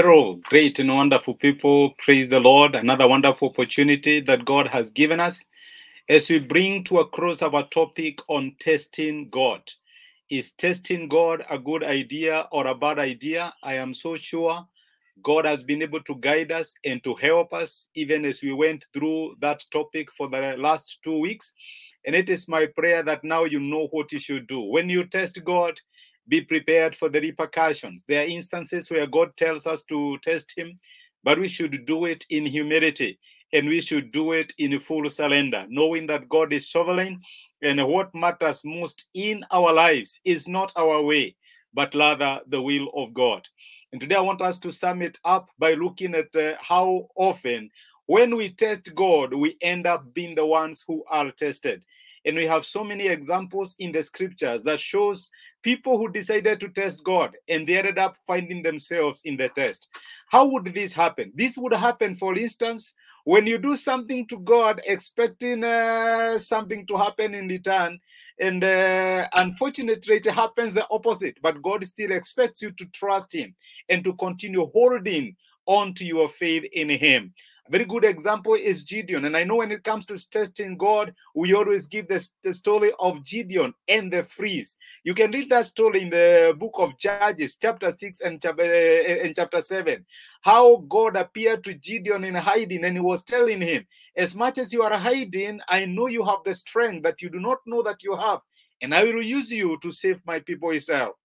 Great and wonderful people. Praise the Lord. Another wonderful opportunity that God has given us as we bring to a close our topic on testing God. Is testing God a good idea or a bad idea? I am so sure God has been able to guide us and to help us even as we went through that topic for the last two weeks. And it is my prayer that now you know what you should do. When you test God, be prepared for the repercussions. There are instances where God tells us to test Him, but we should do it in humility and we should do it in full surrender, knowing that God is sovereign and what matters most in our lives is not our way, but rather the will of God. And today I want us to sum it up by looking at uh, how often when we test God, we end up being the ones who are tested. And we have so many examples in the scriptures that shows people who decided to test God and they ended up finding themselves in the test. How would this happen? This would happen, for instance, when you do something to God expecting uh, something to happen in return, and uh, unfortunately, it happens the opposite. But God still expects you to trust Him and to continue holding on to your faith in Him. Very good example is Gideon. And I know when it comes to testing God, we always give the, story of Gideon and the freeze. You can read that story in the book of Judges, chapter 6 and chapter, uh, and chapter 7. How God appeared to Gideon in hiding and he was telling him, As much as you are hiding, I know you have the strength that you do not know that you have, and I will use you to save my people Israel.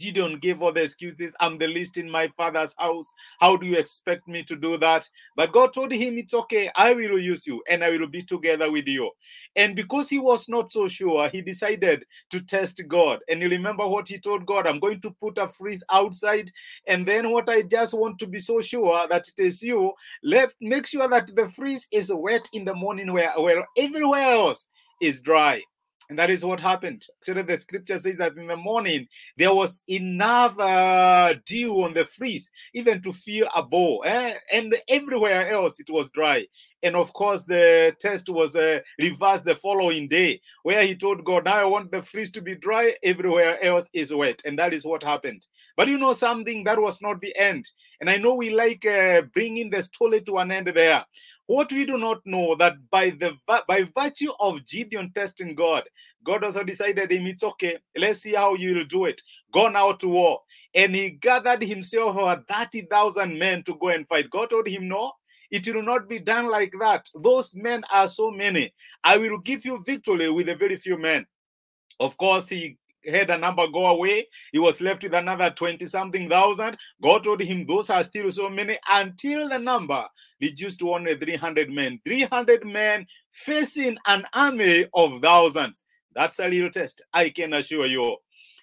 Gideon gave all the excuses. I'm the least in my father's house. How do you expect me to do that? But God told him, It's okay. I will use you and I will be together with you. And because he was not so sure, he decided to test God. And you remember what he told God? I'm going to put a freeze outside. And then what I just want to be so sure that it is you, let make sure that the freeze is wet in the morning where, where everywhere else is dry. And that is what happened. Actually, the scripture says that in the morning there was enough uh, dew on the freeze, even to feel a bow. Eh? And everywhere else it was dry. And of course, the test was uh, reversed the following day, where he told God, Now I want the freeze to be dry, everywhere else is wet. And that is what happened. But you know something, that was not the end. And I know we like uh, bringing the story to an end there. What we do not know that by the by virtue of Gideon testing God, God also decided him, it's okay. Let's see how you will do it. Go now to war. And he gathered himself over 30,000 men to go and fight. God told him, no, it will not be done like that. Those men are so many. I will give you victory with a very few men. Of course, he had a number go away. He was left with another 20 something thousand. God told him, Those are still so many until the number reduced to only 300 men. 300 men facing an army of thousands. That's a little test, I can assure you.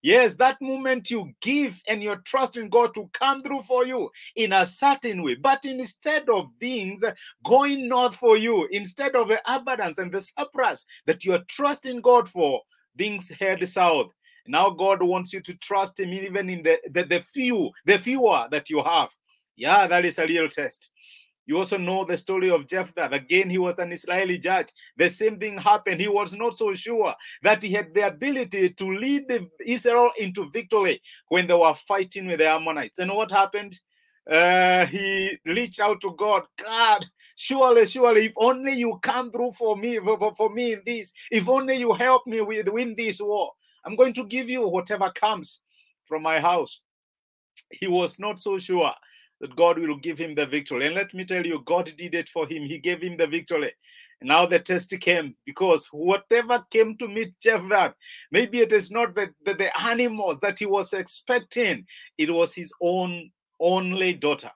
Yes, that moment you give and you're trusting God to come through for you in a certain way. But instead of things going north for you, instead of the abundance and the surplus that you're trusting God for, things head south. Now God wants you to trust Him even in the, the, the few, the fewer that you have. Yeah, that is a real test. You also know the story of Jephthah. Again, he was an Israeli judge. The same thing happened. He was not so sure that he had the ability to lead Israel into victory when they were fighting with the Ammonites. And what happened? Uh, he reached out to God. God, surely, surely, if only you come through for me, for, for me in this, if only you help me with win this war, I'm going to give you whatever comes from my house. He was not so sure that God will give him the victory. And let me tell you, God did it for him. He gave him the victory. And now the test came because whatever came to meet Jephthah, maybe it is not the, the, the animals that he was expecting, it was his own only daughter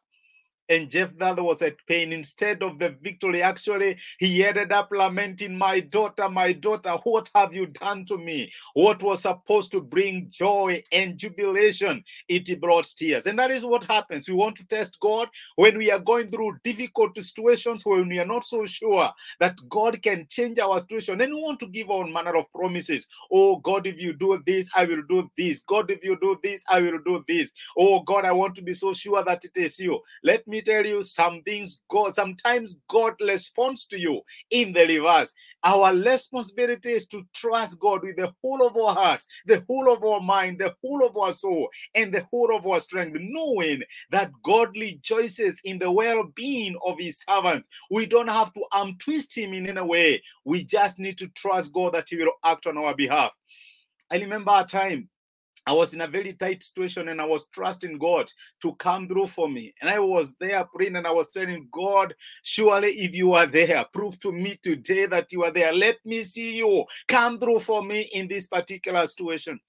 and Jeff, Jephthah was at pain. Instead of the victory, actually, he ended up lamenting, My daughter, my daughter, what have you done to me? What was supposed to bring joy and jubilation, it brought tears. And that is what happens. We want to test God when we are going through difficult situations, when we are not so sure that God can change our situation. And we want to give all manner of promises. Oh, God, if you do this, I will do this. God, if you do this, I will do this. Oh, God, I want to be so sure that it is you. Let me tell you some things God sometimes God responds to you in the reverse. Our responsibility is to trust God with the whole of our hearts, the whole of our mind, the whole of our soul, and the whole of our strength, knowing that God rejoices in the well-being of his servants. We don't have to um twist him in any way. We just need to trust God that he will act on our behalf. I remember a time I was in a very tight situation and I was trusting God to come through for me. And I was there praying and I was telling God, surely if you are there, prove to me today that you are there. Let me see you come through for me in this particular situation.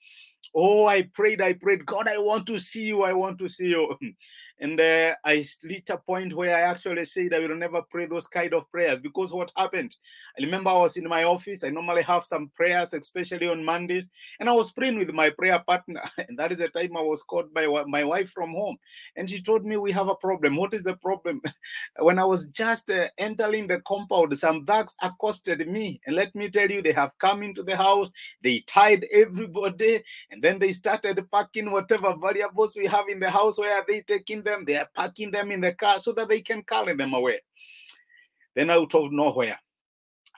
Oh, I prayed, I prayed, God, I want to see you, I want to see you. And uh, I reached a point where I actually said I will never pray those kind of prayers because what happened? I remember I was in my office. I normally have some prayers, especially on Mondays, and I was praying with my prayer partner. And that is the time I was called by my wife from home, and she told me we have a problem. What is the problem? when I was just uh, entering the compound, some thugs accosted me, and let me tell you, they have come into the house. They tied everybody, and then they started packing whatever variables we have in the house. Where are they taking them? They are packing them in the car so that they can carry them away. Then out of nowhere,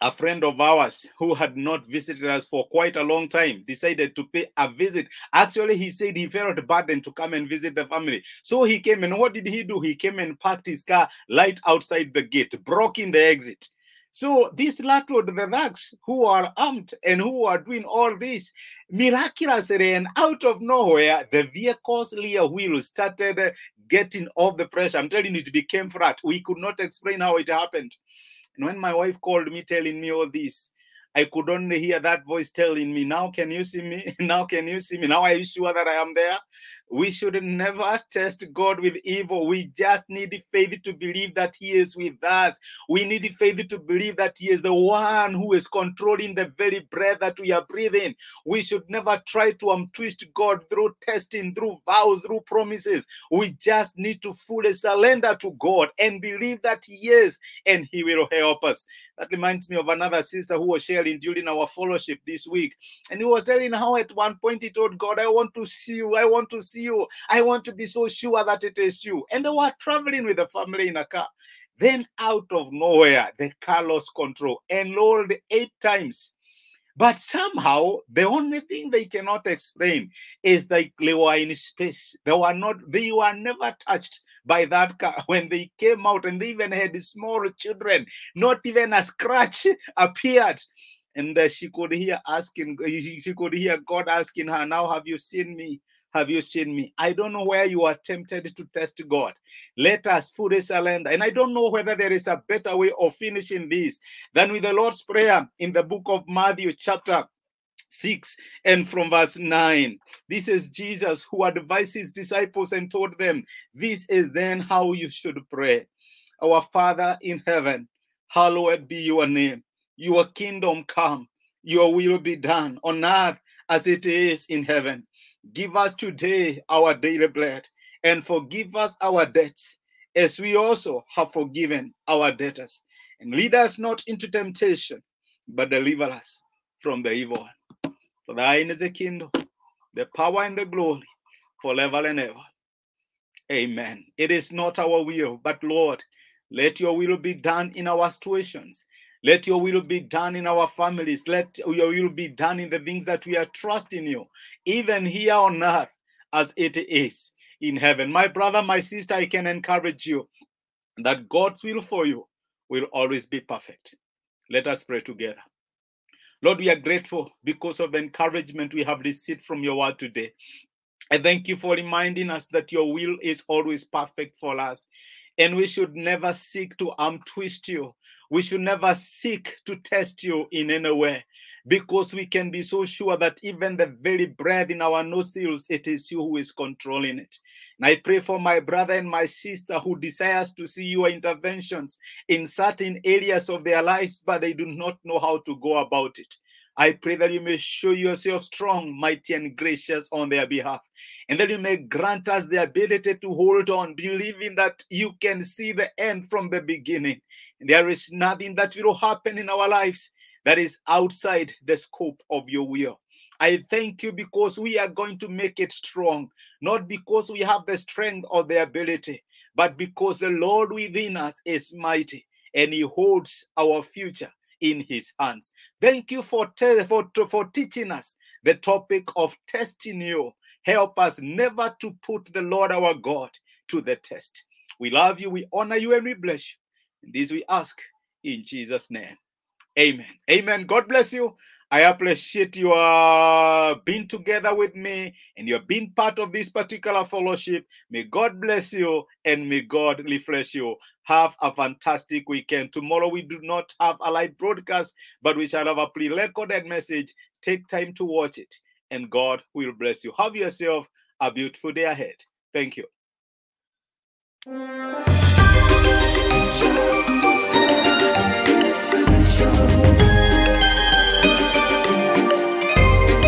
a friend of ours who had not visited us for quite a long time decided to pay a visit. Actually, he said he felt burdened to come and visit the family. So he came and what did he do? He came and parked his car right outside the gate, broke in the exit. So these landlord, the thugs who are armed and who are doing all this, miraculously and out of nowhere, the vehicle's rear wheel started getting off the pressure. I'm telling you, it became flat. We could not explain how it happened. And when my wife called me telling me all this, I could only hear that voice telling me, Now can you see me? Now can you see me? Now are you sure that I am there? We should never test God with evil. We just need faith to believe that He is with us. We need faith to believe that He is the one who is controlling the very breath that we are breathing. We should never try to um, twist God through testing, through vows, through promises. We just need to fully surrender to God and believe that He is and He will help us. That reminds me of another sister who was sharing during our fellowship this week. And he was telling how at one point he told God, I want to see you. I want to see you. I want to be so sure that it is you. And they were traveling with the family in a car. Then out of nowhere, the car lost control and rolled eight times. But somehow, the only thing they cannot explain is that they were in space. They were not, they were never touched by that car when they came out, and they even had small children. Not even a scratch appeared. And uh, she could hear asking, she could hear God asking her, Now have you seen me? Have you seen me? I don't know where you are tempted to test God. Let us fully surrender. And I don't know whether there is a better way of finishing this than with the Lord's Prayer in the book of Matthew, chapter 6 and from verse 9. This is Jesus who advised his disciples and told them, This is then how you should pray. Our Father in heaven, hallowed be your name. Your kingdom come, your will be done on earth as it is in heaven. Give us today our daily bread and forgive us our debts as we also have forgiven our debtors. And lead us not into temptation, but deliver us from the evil one. For thine is the kingdom, the power, and the glory forever and ever. Amen. It is not our will, but Lord, let your will be done in our situations. Let your will be done in our families. Let your will be done in the things that we are trusting you, even here on earth as it is in heaven. My brother, my sister, I can encourage you that God's will for you will always be perfect. Let us pray together. Lord, we are grateful because of the encouragement we have received from your word today. I thank you for reminding us that your will is always perfect for us. And we should never seek to arm twist you. We should never seek to test you in any way because we can be so sure that even the very breath in our nostrils, it is you who is controlling it. And I pray for my brother and my sister who desires to see your interventions in certain areas of their lives, but they do not know how to go about it. I pray that you may show yourself strong, mighty, and gracious on their behalf, and that you may grant us the ability to hold on, believing that you can see the end from the beginning. There is nothing that will happen in our lives that is outside the scope of your will. I thank you because we are going to make it strong, not because we have the strength or the ability, but because the Lord within us is mighty and he holds our future in his hands. Thank you for, te- for, for teaching us the topic of testing you. Help us never to put the Lord our God to the test. We love you, we honor you, and we bless you. This we ask in Jesus' name. Amen. Amen. God bless you. I appreciate you uh, being together with me and you're being part of this particular fellowship. May God bless you and may God refresh you. Have a fantastic weekend. Tomorrow we do not have a live broadcast, but we shall have a pre-recorded message. Take time to watch it, and God will bless you. Have yourself a beautiful day ahead. Thank you. Just time, it's